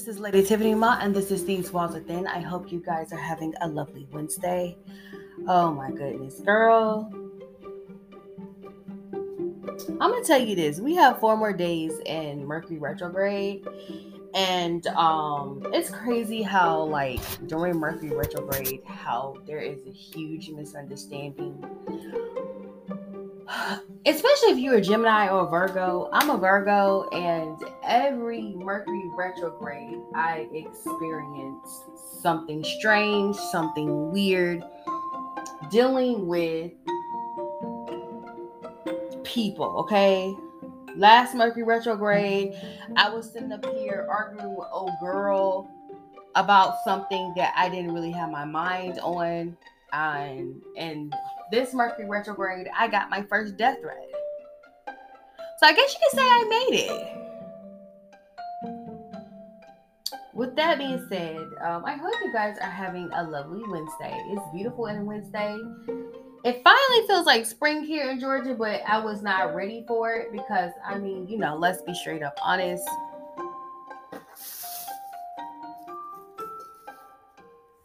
This is Lady Tiffany Ma, and this is These Walls Within. I hope you guys are having a lovely Wednesday. Oh my goodness, girl. I'm gonna tell you this. We have four more days in Mercury retrograde, and um it's crazy how like during Mercury retrograde, how there is a huge misunderstanding especially if you're a Gemini or a Virgo. I'm a Virgo, and every Mercury retrograde, I experience something strange, something weird, dealing with people, okay? Last Mercury retrograde, I was sitting up here arguing with old girl about something that I didn't really have my mind on. And, and this Mercury retrograde, I got my first death threat. So I guess you could say I made it. With that being said, um, I hope you guys are having a lovely Wednesday. It's beautiful in Wednesday. It finally feels like spring here in Georgia, but I was not ready for it because, I mean, you know, let's be straight up honest.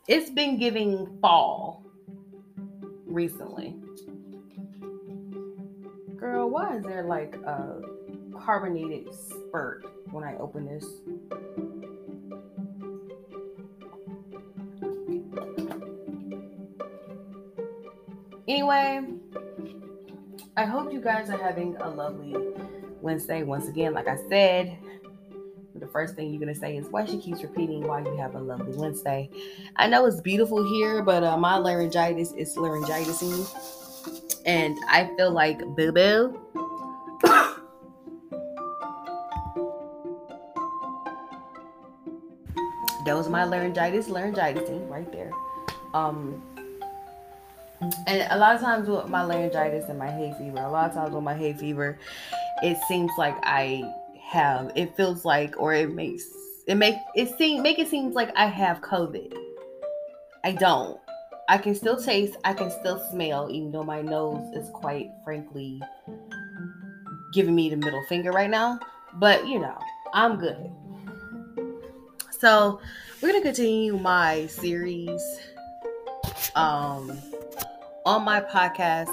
It's been giving fall recently. Girl, why is there like a carbonated spurt when I open this? Anyway, I hope you guys are having a lovely Wednesday. Once again, like I said, the first thing you're gonna say is why she keeps repeating why you have a lovely Wednesday. I know it's beautiful here, but uh, my laryngitis is laryngitising, and I feel like boo boo. that was my laryngitis, laryngitising right there. Um, and a lot of times with my laryngitis and my hay fever, a lot of times with my hay fever, it seems like I have it feels like or it makes it make it seem make it seems like I have COVID. I don't. I can still taste, I can still smell, even though my nose is quite frankly giving me the middle finger right now. But you know, I'm good. So we're gonna continue my series um on my podcast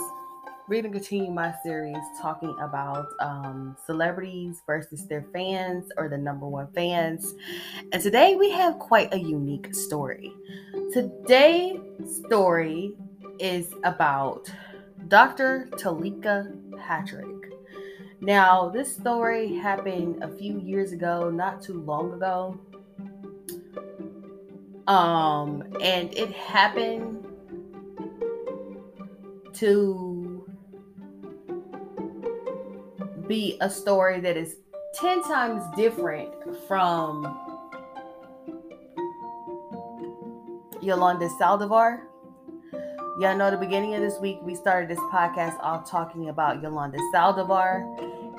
we're going to continue my series talking about um, celebrities versus their fans or the number one fans. And today we have quite a unique story. Today's story is about Dr. Teleka Patrick. Now, this story happened a few years ago, not too long ago. Um, and it happened to be a story that is 10 times different from Yolanda Saldivar. Y'all know the beginning of this week we started this podcast off talking about Yolanda Saldivar.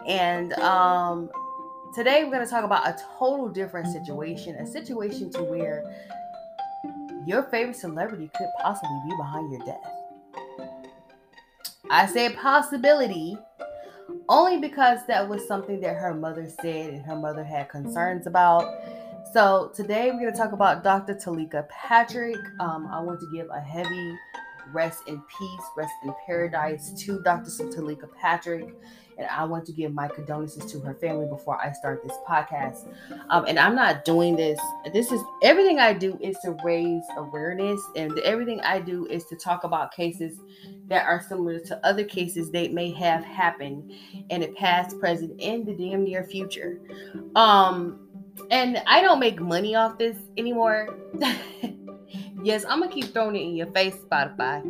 And um, today we're going to talk about a total different situation, a situation to where your favorite celebrity could possibly be behind your death. I said possibility only because that was something that her mother said and her mother had concerns about. So today we're going to talk about Dr. Teleka Patrick. Um, I want to give a heavy rest in peace, rest in paradise to Dr. Teleka Patrick. And I want to give my condolences to her family before I start this podcast. Um, and I'm not doing this. This is everything I do is to raise awareness, and everything I do is to talk about cases that are similar to other cases that may have happened in the past, present, and the damn near future. Um, and I don't make money off this anymore. yes, I'm gonna keep throwing it in your face, Spotify.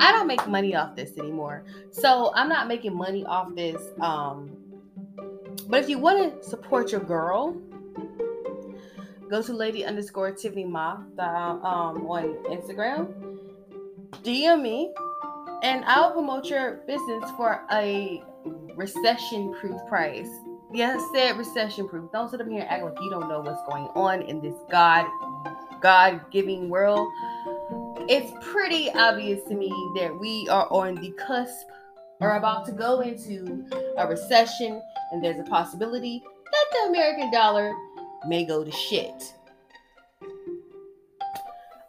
I don't make money off this anymore. So I'm not making money off this. Um, but if you want to support your girl, go to lady underscore Tiffany Ma um, on Instagram. DM me and I'll promote your business for a recession proof price. Yes, said recession proof. Don't sit up here and act like you don't know what's going on in this God God giving world. It's pretty obvious to me that we are on the cusp or about to go into a recession, and there's a possibility that the American dollar may go to shit.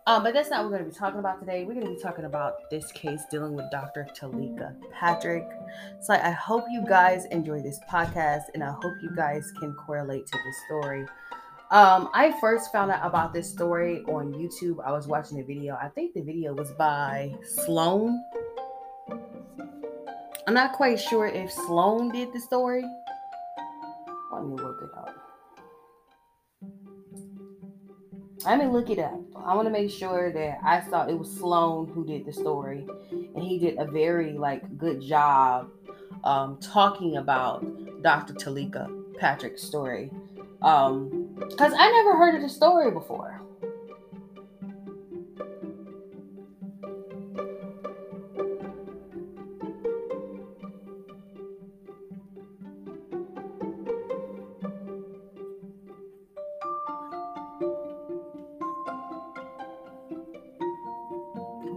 Um, but that's not what we're going to be talking about today. We're going to be talking about this case dealing with Dr. Teleka Patrick. So I hope you guys enjoy this podcast and I hope you guys can correlate to this story. Um, I first found out about this story on YouTube. I was watching a video. I think the video was by Sloan. I'm not quite sure if Sloan did the story. Let me look it up. Let me look it up. I want to make sure that I saw it was Sloan who did the story, and he did a very like good job um, talking about Dr. Teleka Patrick's story. Um, because I never heard of the story before.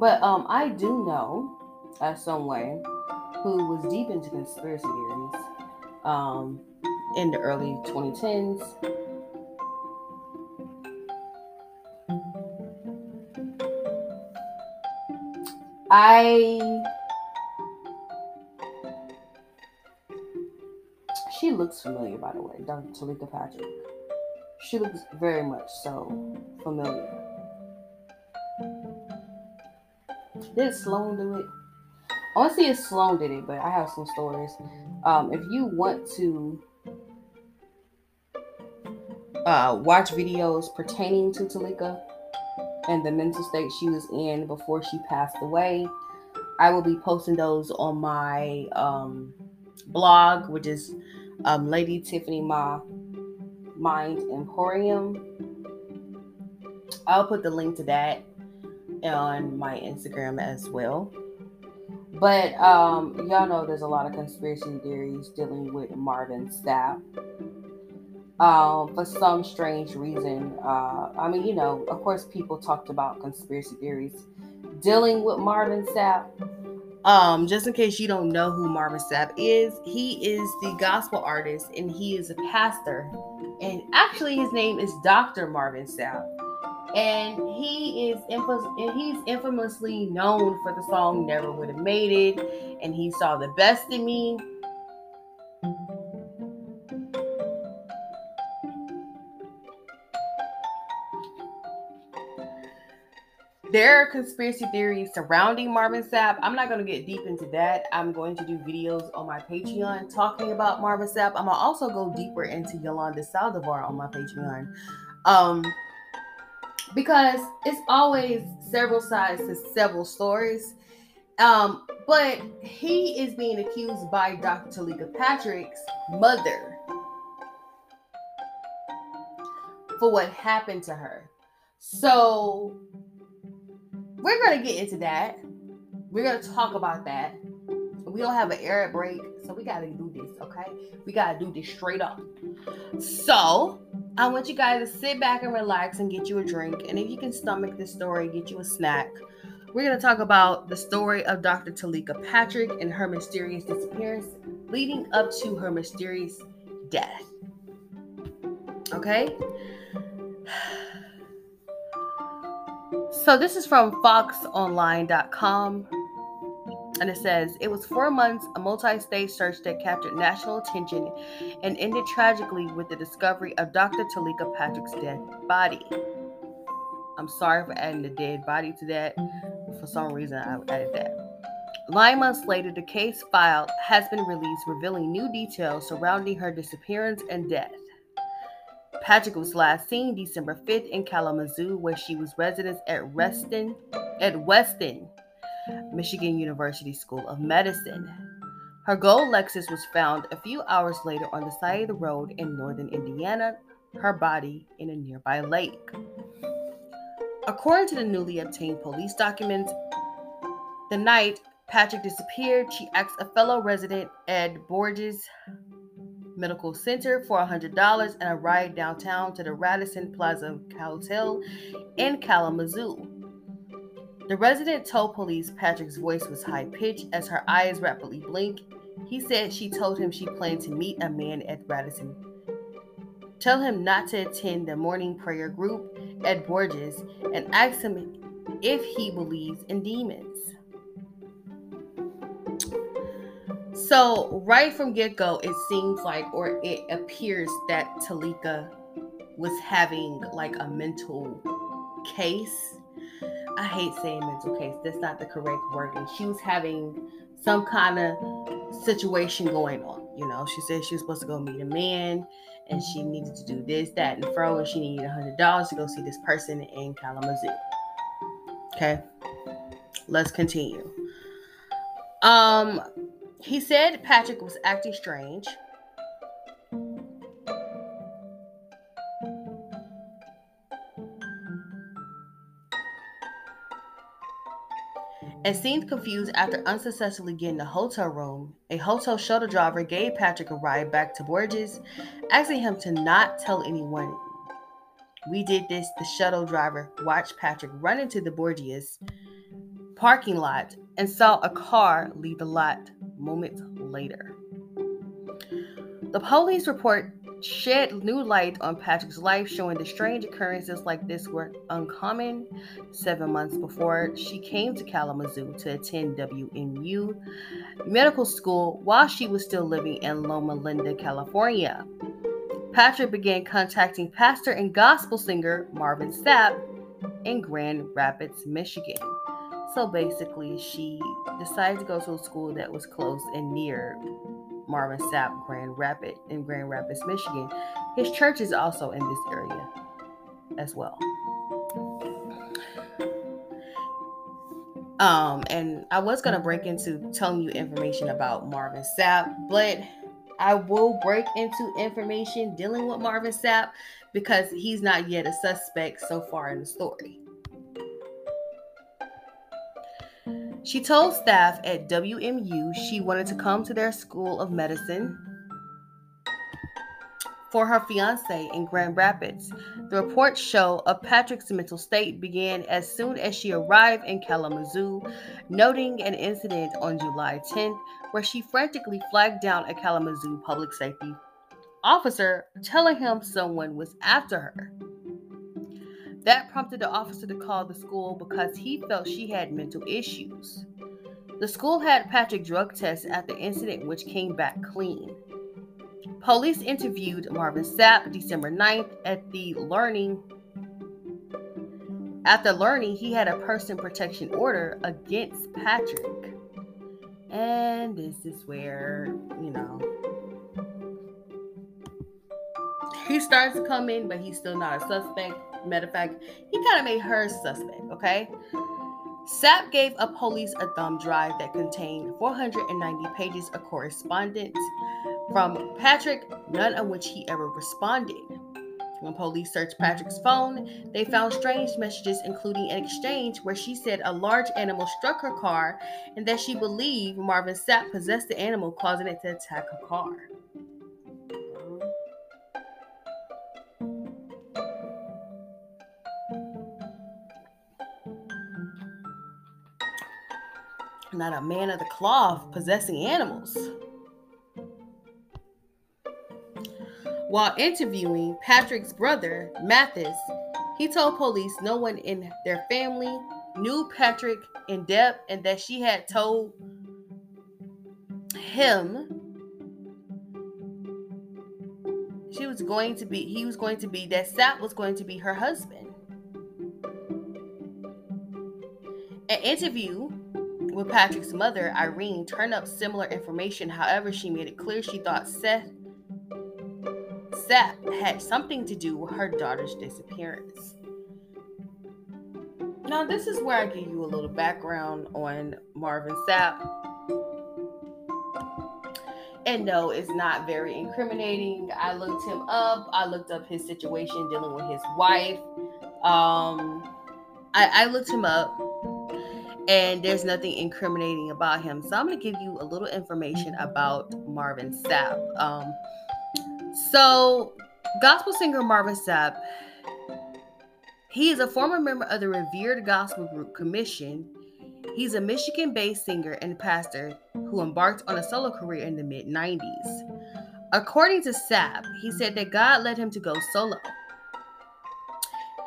But um, I do know, as someone who was deep into conspiracy theories um, in the early 2010s, I she looks familiar by the way, Dr. Teleka Patrick. She looks very much so familiar. Did Sloan do it? I want to see if Sloan did it, but I have some stories. Um, if you want to uh, watch videos pertaining to Teleka and the mental state she was in before she passed away, I will be posting those on my um, blog, which is um, Lady Tiffany Ma Mind Emporium. I'll put the link to that on my Instagram as well. But um, y'all know there's a lot of conspiracy theories dealing with Marvin Sapp. Um, for some strange reason, uh, I mean, you know, of course, people talked about conspiracy theories dealing with Marvin Sapp. Um, just in case you don't know who Marvin Sapp is, he is the gospel artist and he is a pastor. And actually, his name is Dr. Marvin Sapp and he is infamous, he's infamously known for the song "Never Would Have Made It," and he saw the best in me. There are conspiracy theories surrounding Marvin Sapp. I'm not going to get deep into that. I'm going to do videos on my Patreon talking about Marvin Sapp. I'm going to also go deeper into Yolanda Saldivar on my Patreon. Um, because it's always several sides to several stories. Um, but he is being accused by Dr. Teleka Patrick's mother for what happened to her. So we're gonna get into that. We're gonna talk about that. We don't have an air break, so we gotta do this, okay? We gotta do this straight up. So I want you guys to sit back and relax and get you a drink. And if you can stomach this story, get you a snack. We're to talk about the story of Dr. Teleka Patrick and her mysterious disappearance leading up to her mysterious death. Okay? So this is from foxonline.com. And it says it was four months, a multi stage search that captured national attention and ended tragically with the discovery of Dr. Teleka Patrick's dead body. I'm sorry for adding the dead body to that. For some reason, I added that. Nine months later, the case file has been released, revealing new details surrounding her disappearance and death. Patrick was last seen December 5th in Kalamazoo, where she was resident at Reston at Western Michigan University School of Medicine. Her gold Lexus was found a few hours later on the side of the road in northern Indiana, her body in a nearby lake. According to the newly obtained police documents, the night Patrick disappeared, she asked a fellow resident, Ed Borgess Medical Center, for $100 and a ride downtown to the Radisson Plaza Hotel in Kalamazoo. The resident told police Patrick's voice was high pitched as her eyes rapidly blinked. He said she told him she planned to meet a man at Radisson. Tell him not to attend the morning prayer group at Borgess and ask him if he believes in demons. So, right from get go, it seems like, or it appears that Teleka was having like a mental case. I hate saying mental case, that's not the correct wording. She was having some kind of situation going on. You know, she said she was supposed to go meet a man and she needed to do this, that, and fro, and she needed a hundred dollars to go see this person in Kalamazoo. Okay, let's continue. Um, he said Patrick was acting strange. and seemed confused after unsuccessfully getting a hotel room. A hotel shuttle driver gave Patrick a ride back to Borgess, asking him to not tell anyone. We did this. The shuttle driver watched Patrick run into the Borgess parking lot and saw a car leave the lot moments later. The police report shed new light on Patrick's life, showing the strange occurrences like this were uncommon. Seven months before she came to Kalamazoo to attend WMU medical school while she was still living in Loma Linda, California. Patrick began contacting pastor and gospel singer Marvin Sapp in Grand Rapids, Michigan. So basically, she decided to go to a school that was close and near Marvin Sapp Grand Rapids, in Grand Rapids, Michigan. His church is also in this area as well. Um, and I was gonna break into telling you information about Marvin Sapp, but I will break into information dealing with Marvin Sapp because he's not yet a suspect so far in the story. She told staff at WMU she wanted to come to their school of medicine for her fiance in Grand Rapids. The reports show of Patrick's mental state began as soon as she arrived in Kalamazoo, noting an incident on July 10th where she frantically flagged down a Kalamazoo public safety officer, telling him someone was after her. That prompted the officer to call the school because he felt she had mental issues. The school had Patrick drug test at the incident, which came back clean. Police interviewed Marvin Sapp December 9th at the learning. After learning he had a person protection order against Patrick. And this is where, you know, he starts to come in, but he's still not a suspect. Matter of fact, he kind of made her suspect, okay? Sapp gave a police a thumb drive that contained 490 pages of correspondence from Patrick, none of which he ever responded. When police searched Patrick's phone, they found strange messages, including an exchange where she said a large animal struck her car and that she believed Marvin Sapp possessed the animal, causing it to attack her car. Not a man of the cloth possessing animals. While interviewing Patrick's brother, Mathis, he told police no one in their family knew Patrick in depth and that she had told him she was going to be he was going to be that Sapp was going to be her husband. An interview with Patrick's mother, Irene, turned up similar information. However, she made it clear she thought Seth Sapp had something to do with her daughter's disappearance. Now, this is where I give you a little background on Marvin Sapp. And no, it's not very incriminating. I looked him up. I looked up his situation dealing with his wife. Um, I, I looked him up and there's nothing incriminating about him. So I'm going to give you a little information about Marvin Sapp. Um, so, gospel singer Marvin Sapp, he is a former member of the revered gospel group Commission. He's a Michigan based singer and pastor who embarked on a solo career in the mid 90s. According to Sapp, he said that God led him to go solo.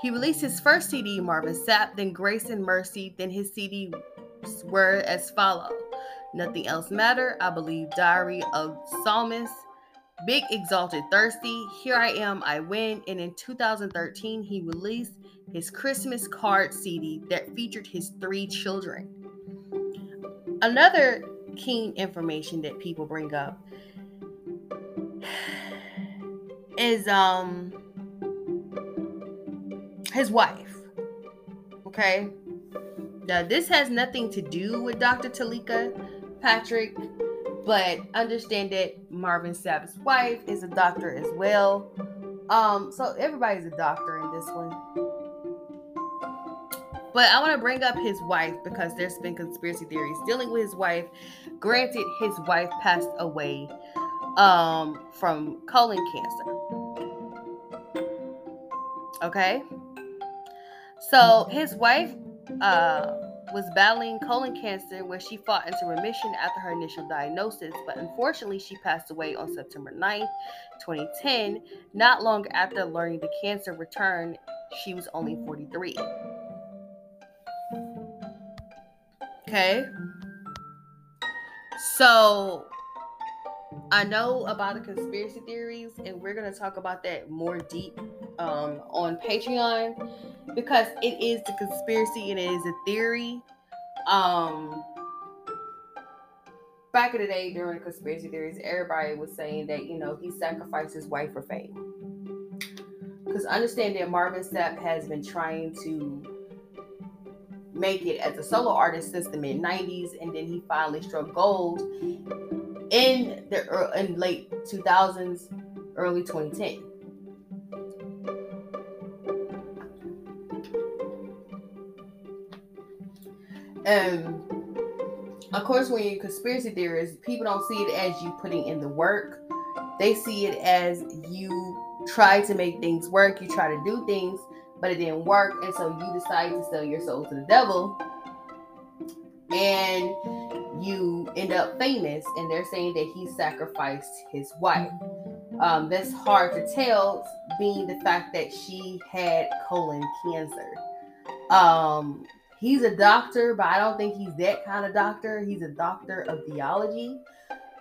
He released his first CD, Marvin Sapp, then Grace and Mercy, then his CDs were as follow. Nothing else matter. I believe Diary of Psalmist, Big Exalted Thirsty, Here I Am, I Win, and in 2013 he released his Christmas card CD that featured his three children. Another keen information that people bring up is um his wife. Okay? Now this has nothing to do with Dr. Teleka Patrick, but understand that Marvin Sapp's wife is a doctor as well. Um, so everybody's a doctor in this one. But I want to bring up his wife because there's been conspiracy theories dealing with his wife. Granted, his wife passed away um, from colon cancer. Okay. So his wife uh, was battling colon cancer where she fought into remission after her initial diagnosis, but unfortunately she passed away on September 9th, 2010, not long after learning the cancer returned. She was only 43. Okay. So I know about the conspiracy theories, and we're gonna talk about that more deep um, on Patreon because it is the conspiracy and it is a theory. Um, back in the day during the conspiracy theories, everybody was saying that you know he sacrificed his wife for fame. Because understand that Marvin Sapp has been trying to make it as a solo artist since the mid 90s, and then he finally struck gold in the in late 2000s, early 2010. Um, of course, when you're conspiracy theorists, people don't see it as you putting in the work. They see it as you try to make things work. You try to do things, but it didn't work, and so you decide to sell your soul to the devil. And you end up famous, and they're saying that he sacrificed his wife. Um, that's hard to tell, being the fact that she had colon cancer. Um, he's a doctor, but I don't think he's that kind of doctor. He's a doctor of theology,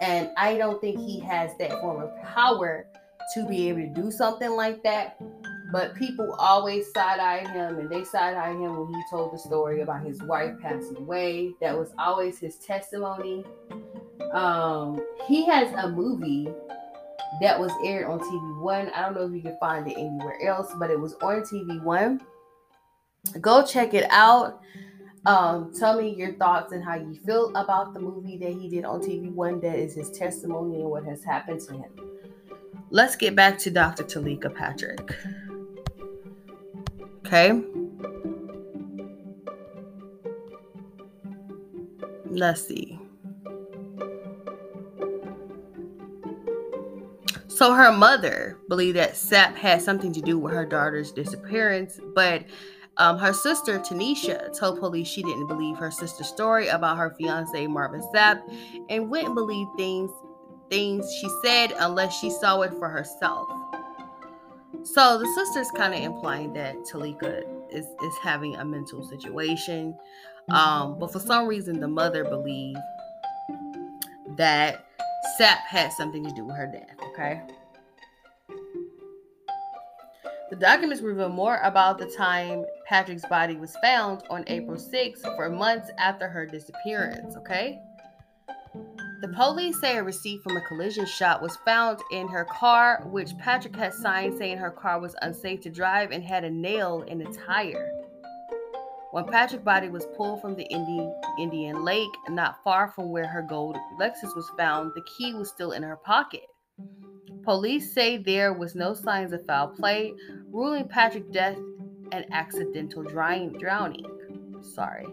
and I don't think he has that form of power to be able to do something like that. But people always side eye him, and they side eye him when he told the story about his wife passing away. That was always his testimony. Um, he has a movie that was aired on TV One. I don't know if you can find it anywhere else, but it was on TV One. Go check it out. Um, tell me your thoughts and how you feel about the movie that he did on TV One. That is his testimony and what has happened to him. Let's get back to Dr. Teleka Patrick. Okay. Let's see. So her mother believed that Sapp had something to do with her daughter's disappearance, but um, her sister Tanisha told police she didn't believe her sister's story about her fiance Marvin Sapp and wouldn't believe things things she said unless she saw it for herself. So the sister's kind of implying that Teleka is, is having a mental situation. Um, but for some reason, the mother believed that Sapp had something to do with her death. Okay. The documents reveal more about the time Patrick's body was found on April 6th, for months after her disappearance. Okay. The police say a receipt from a collision shop was found in her car, which Patrick had signed saying her car was unsafe to drive and had a nail in the tire. When Patrick's body was pulled from the Indian Lake, not far from where her gold Lexus was found, the key was still in her pocket. Police say there was no signs of foul play, ruling Patrick's death an accidental drowning. Sorry.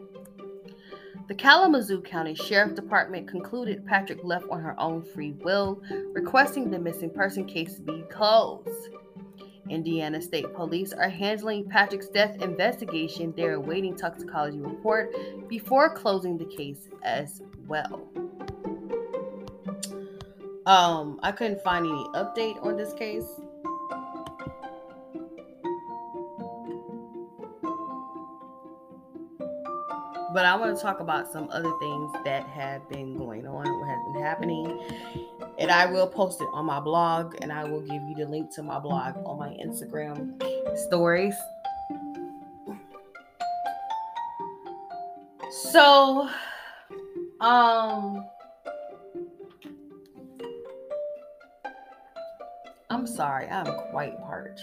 The Kalamazoo County Sheriff Department concluded Patrick left on her own free will, requesting the missing person case be closed. Indiana State Police are handling Patrick's death investigation. They're awaiting toxicology report before closing the case as well. Um, I couldn't find any update on this case. But I want to talk about some other things that have been going on, what has been happening. And I will post it on my blog, and I will give you the link to my blog on my Instagram stories. So, um, I'm sorry, I'm quite parched.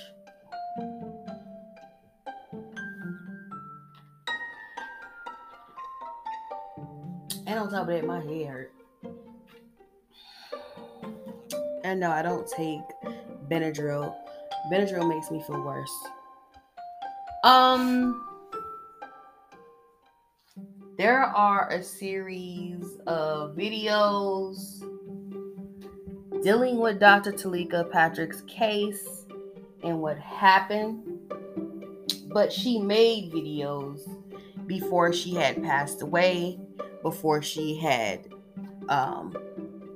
On top of that, my head hurt. And no, I don't take Benadryl. Benadryl makes me feel worse. Um, there are a series of videos dealing with Dr. Teleka Patrick's case and what happened. But she made videos before she had passed away, before she had um,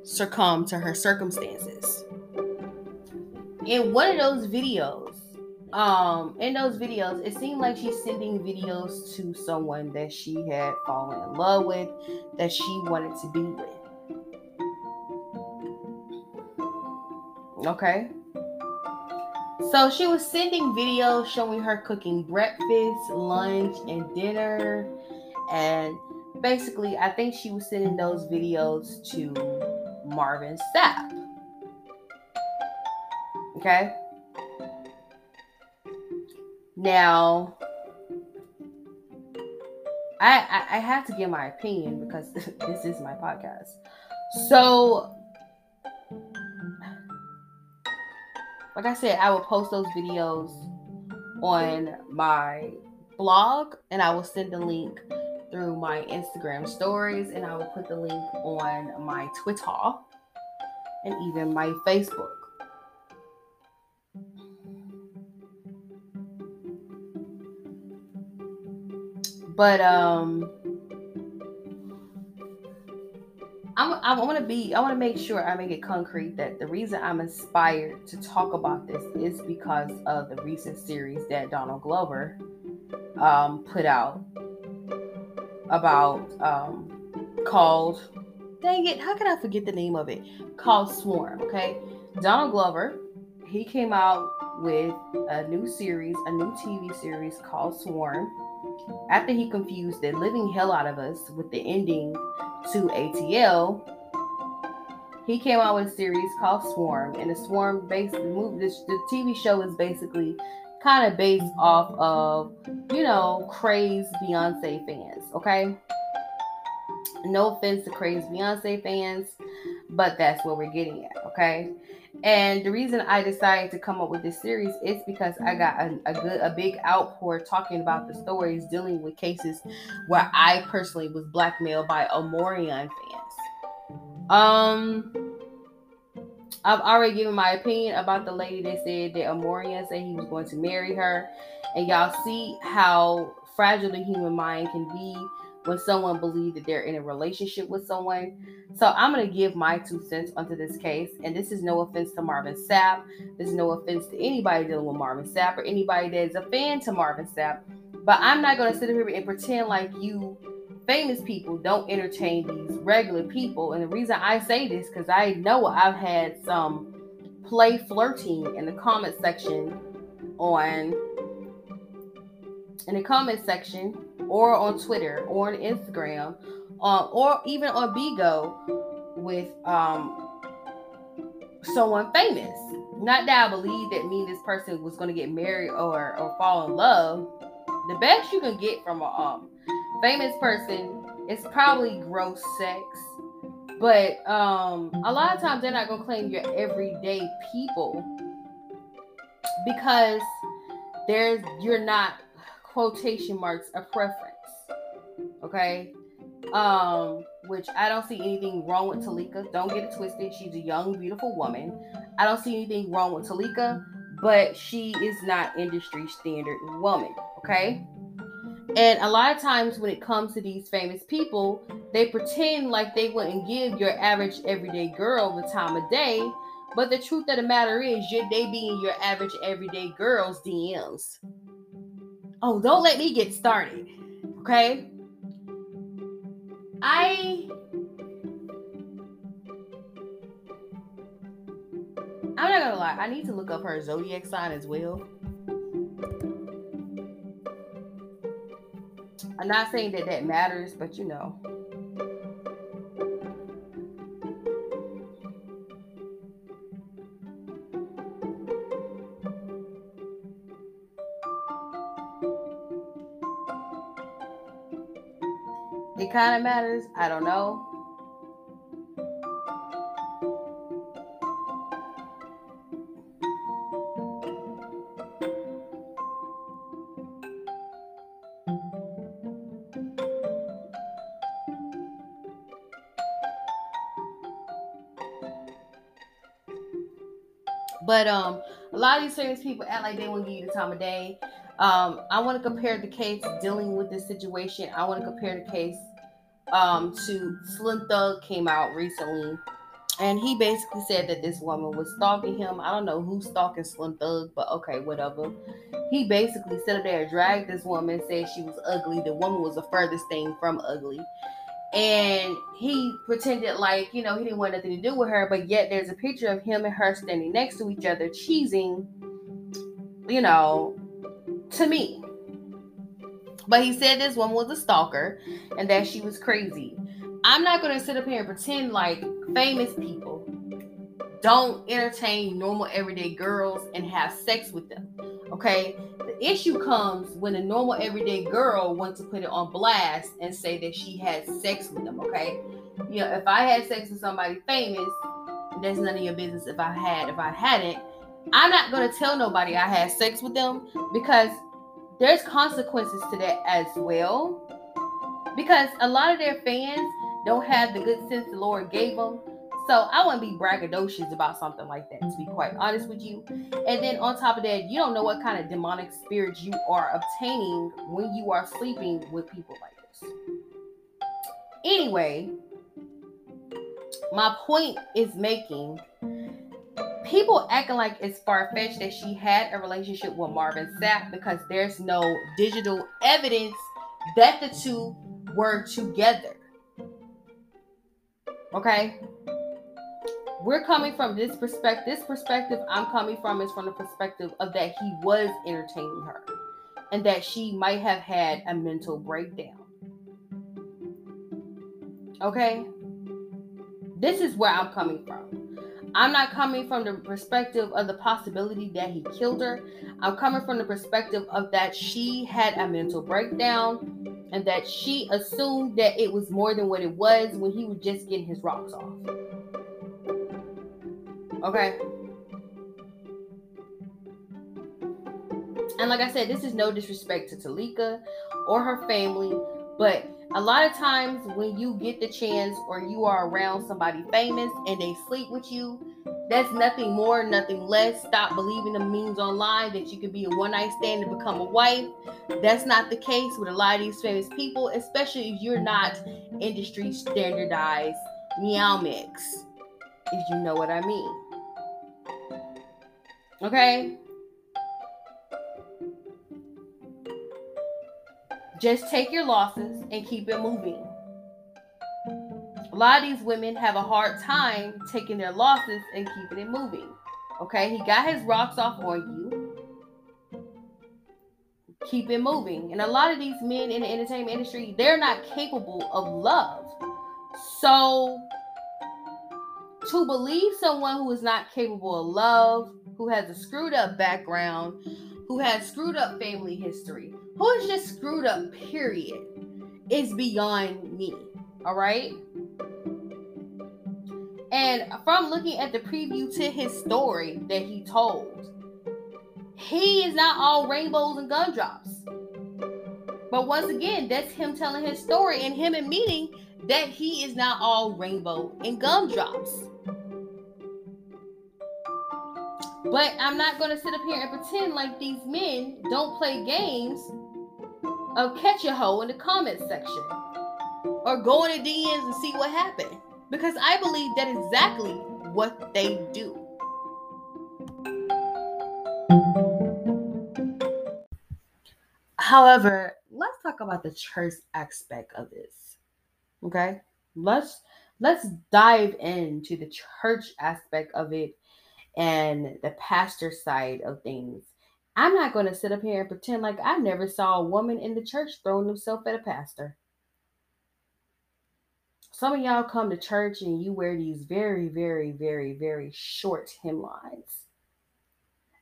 succumbed to her circumstances. In one of those videos, um, in those videos, it seemed like she's sending videos to someone that she had fallen in love with, that she wanted to be with. Okay. So she was sending videos showing her cooking breakfast, lunch, and dinner. And basically, I think she was sending those videos to Marvin Sapp. Okay. Now, I, I, I have to give my opinion because this is my podcast. So like I said, I will post those videos on my blog and I will send the link through my Instagram stories and I will put the link on my Twitter and even my Facebook. But um I'm, I want to be, I want to make sure I make it concrete that the reason I'm inspired to talk about this is because of the recent series that Donald Glover um, put out about um, called, dang it, how can I forget the name of it? Called Swarm. Okay, Donald Glover, he came out with a new series, a new TV series called Swarm. After he confused the living hell out of us with the ending to ATL, he came out with a series called Swarm, and the Swarm based the movie, the TV show is basically kind of based off of you know crazed Beyonce fans. Okay, no offense to crazed Beyonce fans, but that's what we're getting at. Okay, and the reason I decided to come up with this series is because I got a, a, good, a big outpour talking about the stories dealing with cases where I personally was blackmailed by Omarion fans. Um, I've already given my opinion about the lady that said that Omarion said he was going to marry her, and y'all see how fragile the human mind can be when someone believes that they're in a relationship with someone. So I'm going to give my two cents onto this case. And this is no offense to Marvin Sapp. This is no offense to anybody dealing with Marvin Sapp or anybody that is a fan to Marvin Sapp. But I'm not going to sit here and pretend like you famous people don't entertain these regular people. And the reason I say this, because I know I've had some play flirting in the comment section on in the comment section or on Twitter or on Instagram uh, or even on Bigo with um, someone famous. Not that I believe that me and this person was going to get married or, or fall in love. The best you can get from a um, famous person is probably gross sex. But um, a lot of times they're not to claim your everyday people because there's you're not quotation marks a preference. Okay. Um, which I don't see anything wrong with Teleka. Don't get it twisted. She's a young, beautiful woman. I don't see anything wrong with Teleka, but she is not industry standard woman. Okay. And a lot of times when it comes to these famous people, they pretend like they wouldn't give your average everyday girl the time of day. But the truth of the matter is, they be in your average everyday girl's DMs. Oh, don't let me get started. Okay? I I'm not gonna lie, I need to look up her zodiac sign as well. I'm not saying that that matters, but you know. It kind of matters. I don't know. But um, a lot of these famous people act like they won't give you the time of day. Um, I want to compare the case dealing with this situation. I want to compare the case um, to Slim Thug came out recently, and he basically said that this woman was stalking him. I don't know who's stalking Slim Thug, but okay, whatever. He basically sat up there, and dragged this woman, said she was ugly. The woman was the furthest thing from ugly and he pretended like you know he didn't want nothing to do with her but yet there's a picture of him and her standing next to each other cheesing you know to me. But he said this woman was a stalker and that she was crazy. I'm not going to sit up here and pretend like famous people don't entertain normal everyday girls and have sex with them okay issue comes when a normal everyday girl wants to put it on blast and say that she had sex with them. Okay, you know, if I had sex with somebody famous, that's none of your business. If I had, if I hadn't, I'm not gonna tell nobody I had sex with them because there's consequences to that as well. Because a lot of their fans don't have the good sense the Lord gave them so I wouldn't be braggadocious about something like that, to be quite honest with you. And then on top of that, you don't know what kind of demonic spirits you are obtaining when you are sleeping with people like this. Anyway, my point is making people acting like it's far fetched that she had a relationship with Marvin Sapp because there's no digital evidence that the two were together. Okay? We're coming from this perspective. This perspective I'm coming from is from the perspective of that he was entertaining her and that she might have had a mental breakdown. Okay? This is where I'm coming from. I'm not coming from the perspective of the possibility that he killed her. I'm coming from the perspective of that she had a mental breakdown and that she assumed that it was more than what it was when he was just getting his rocks off. Okay. And like I said, this is no disrespect to Teleka or her family, but a lot of times when you get the chance or you are around somebody famous and they sleep with you, that's nothing more, nothing less. Stop believing the memes online that you can be a one night stand and become a wife. That's not the case with a lot of these famous people, especially if you're not industry standardized meow mix, if you know what I mean. Okay? Just take your losses and keep it moving. A lot of these women have a hard time taking their losses and keeping it moving. Okay? He got his rocks off on you. Keep it moving. And a lot of these men in the entertainment industry, they're not capable of love. So, to believe someone who is not capable of love, who has a screwed up background, who has screwed up family history, who is just screwed up, period, is beyond me. All right. And from looking at the preview to his story that he told, he is not all rainbows and gumdrops. But once again, that's him telling his story and him admitting that he is not all rainbow and gumdrops. But I'm not going to sit up here and pretend like these men don't play games of catch a hoe in the comment section or go in the DMs and see what happened. Because I believe that exactly what they do. However, let's talk about the church aspect of this. Okay? Let's let's dive into the church aspect of it and the pastor side of things. I'm not going to sit up here and pretend like I never saw a woman in the church throwing themselves at a pastor. Some of y'all come to church and you wear these very, very, very, very short hemlines.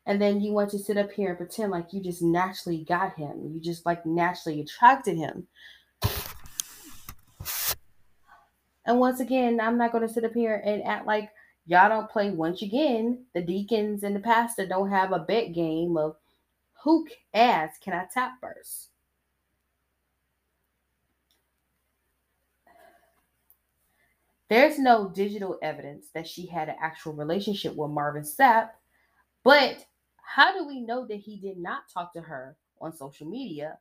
And then you want to sit up here and pretend like you just naturally got him. You just like naturally attracted him. And once again, I'm not going to sit up here and act like y'all don't play once again. The deacons and the pastor don't have a bet game of who ass can I tap first. There's no digital evidence that she had an actual relationship with Marvin Sapp, but how do we know that he did not talk to her on social media?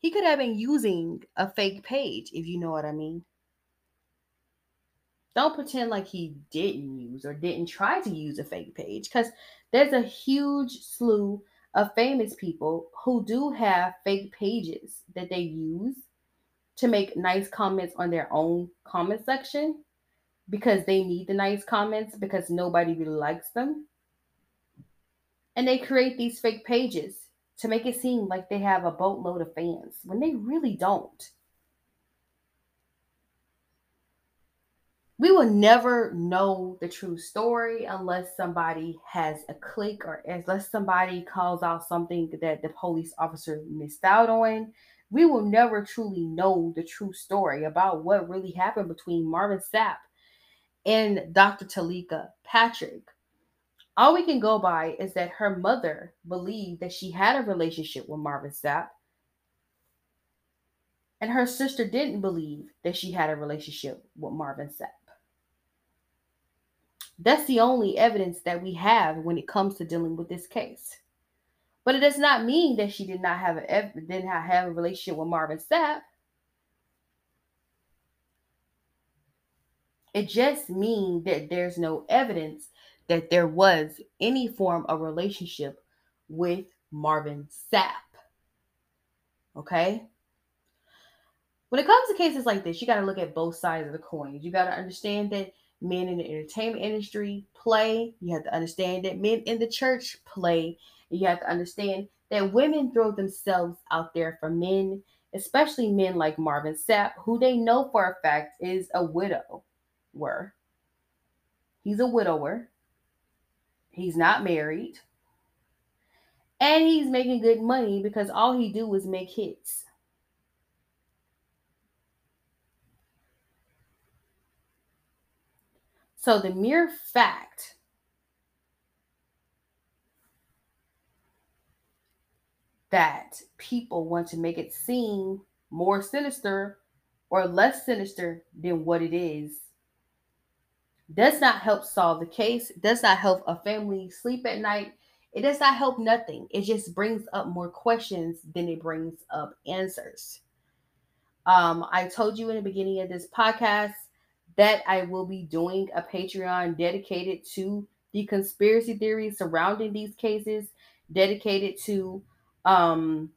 He could have been using a fake page, if you know what I mean. Don't pretend like he didn't use or didn't try to use a fake page because there's a huge slew of famous people who do have fake pages that they use to make nice comments on their own comment section because they need the nice comments because nobody really likes them. And they create these fake pages to make it seem like they have a boatload of fans when they really don't. We will never know the true story unless somebody has a click or unless somebody calls out something that the police officer missed out on. We will never truly know the true story about what really happened between Marvin Sapp and Dr. Teleka Patrick. All we can go by is that her mother believed that she had a relationship with Marvin Sapp, and her sister didn't believe that she had a relationship with Marvin Sapp. That's the only evidence that we have when it comes to dealing with this case. But it does not mean that she did not have a did not have a relationship with Marvin Sapp. It just means that there's no evidence that there was any form of relationship with Marvin Sapp. Okay? When it comes to cases like this, you got to look at both sides of the coin. You got to understand that men in the entertainment industry play. You have to understand that men in the church play. You have to understand that women throw themselves out there for men, especially men like Marvin Sapp, who they know for a fact is a widower. He's a widower. He's not married. And he's making good money because all he do is make hits. So the mere fact that people want to make it seem more sinister or less sinister than what it is does not help solve the case, does not help a family sleep at night. It does not help nothing. It just brings up more questions than it brings up answers. Um, I told you in the beginning of this podcast that I will be doing a Patreon dedicated to the conspiracy theories surrounding these cases, dedicated to um,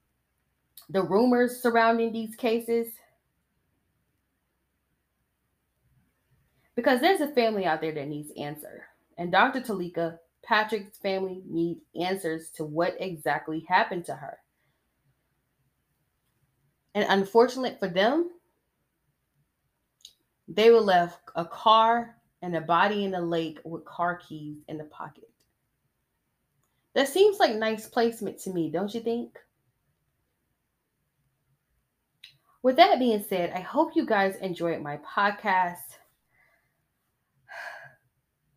the rumors surrounding these cases. Because there's a family out there that needs answer. And Dr. Teleka, Patrick's family need answers to what exactly happened to her. And unfortunately for them, they were left a car and a body in the lake with car keys in the pocket. That seems like nice placement to me, don't you think? With that being said, I hope you guys enjoyed my podcast.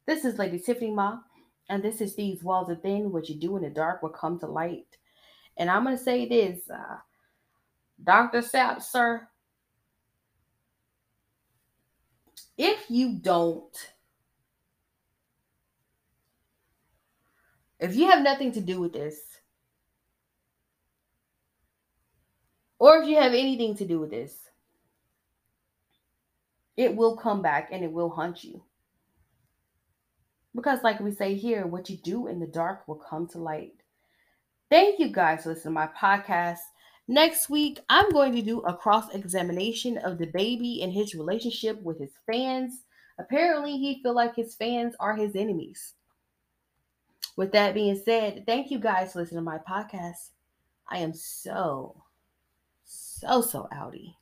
This is Lady Tiffany Ma, and this is These Walls Are Thin. What you do in the dark will come to light. And I'm going to say this uh, Dr. Sapp, sir, if you don't, if you have nothing to do with this, or if you have anything to do with this, it will come back and it will hunt you. Because, like we say here, what you do in the dark will come to light. Thank you guys for listening to my podcast. Next week, I'm going to do a cross examination of the baby and his relationship with his fans. Apparently, he feel like his fans are his enemies. With that being said, thank you guys for listening to my podcast. I am so, so, so outy.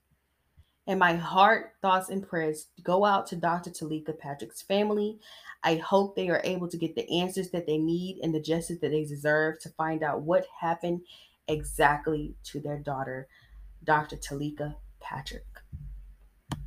And my heart, thoughts, and prayers go out to Dr. Teleka Patrick's family. I hope they are able to get the answers that they need and the justice that they deserve to find out what happened exactly to their daughter, Dr. Teleka Patrick.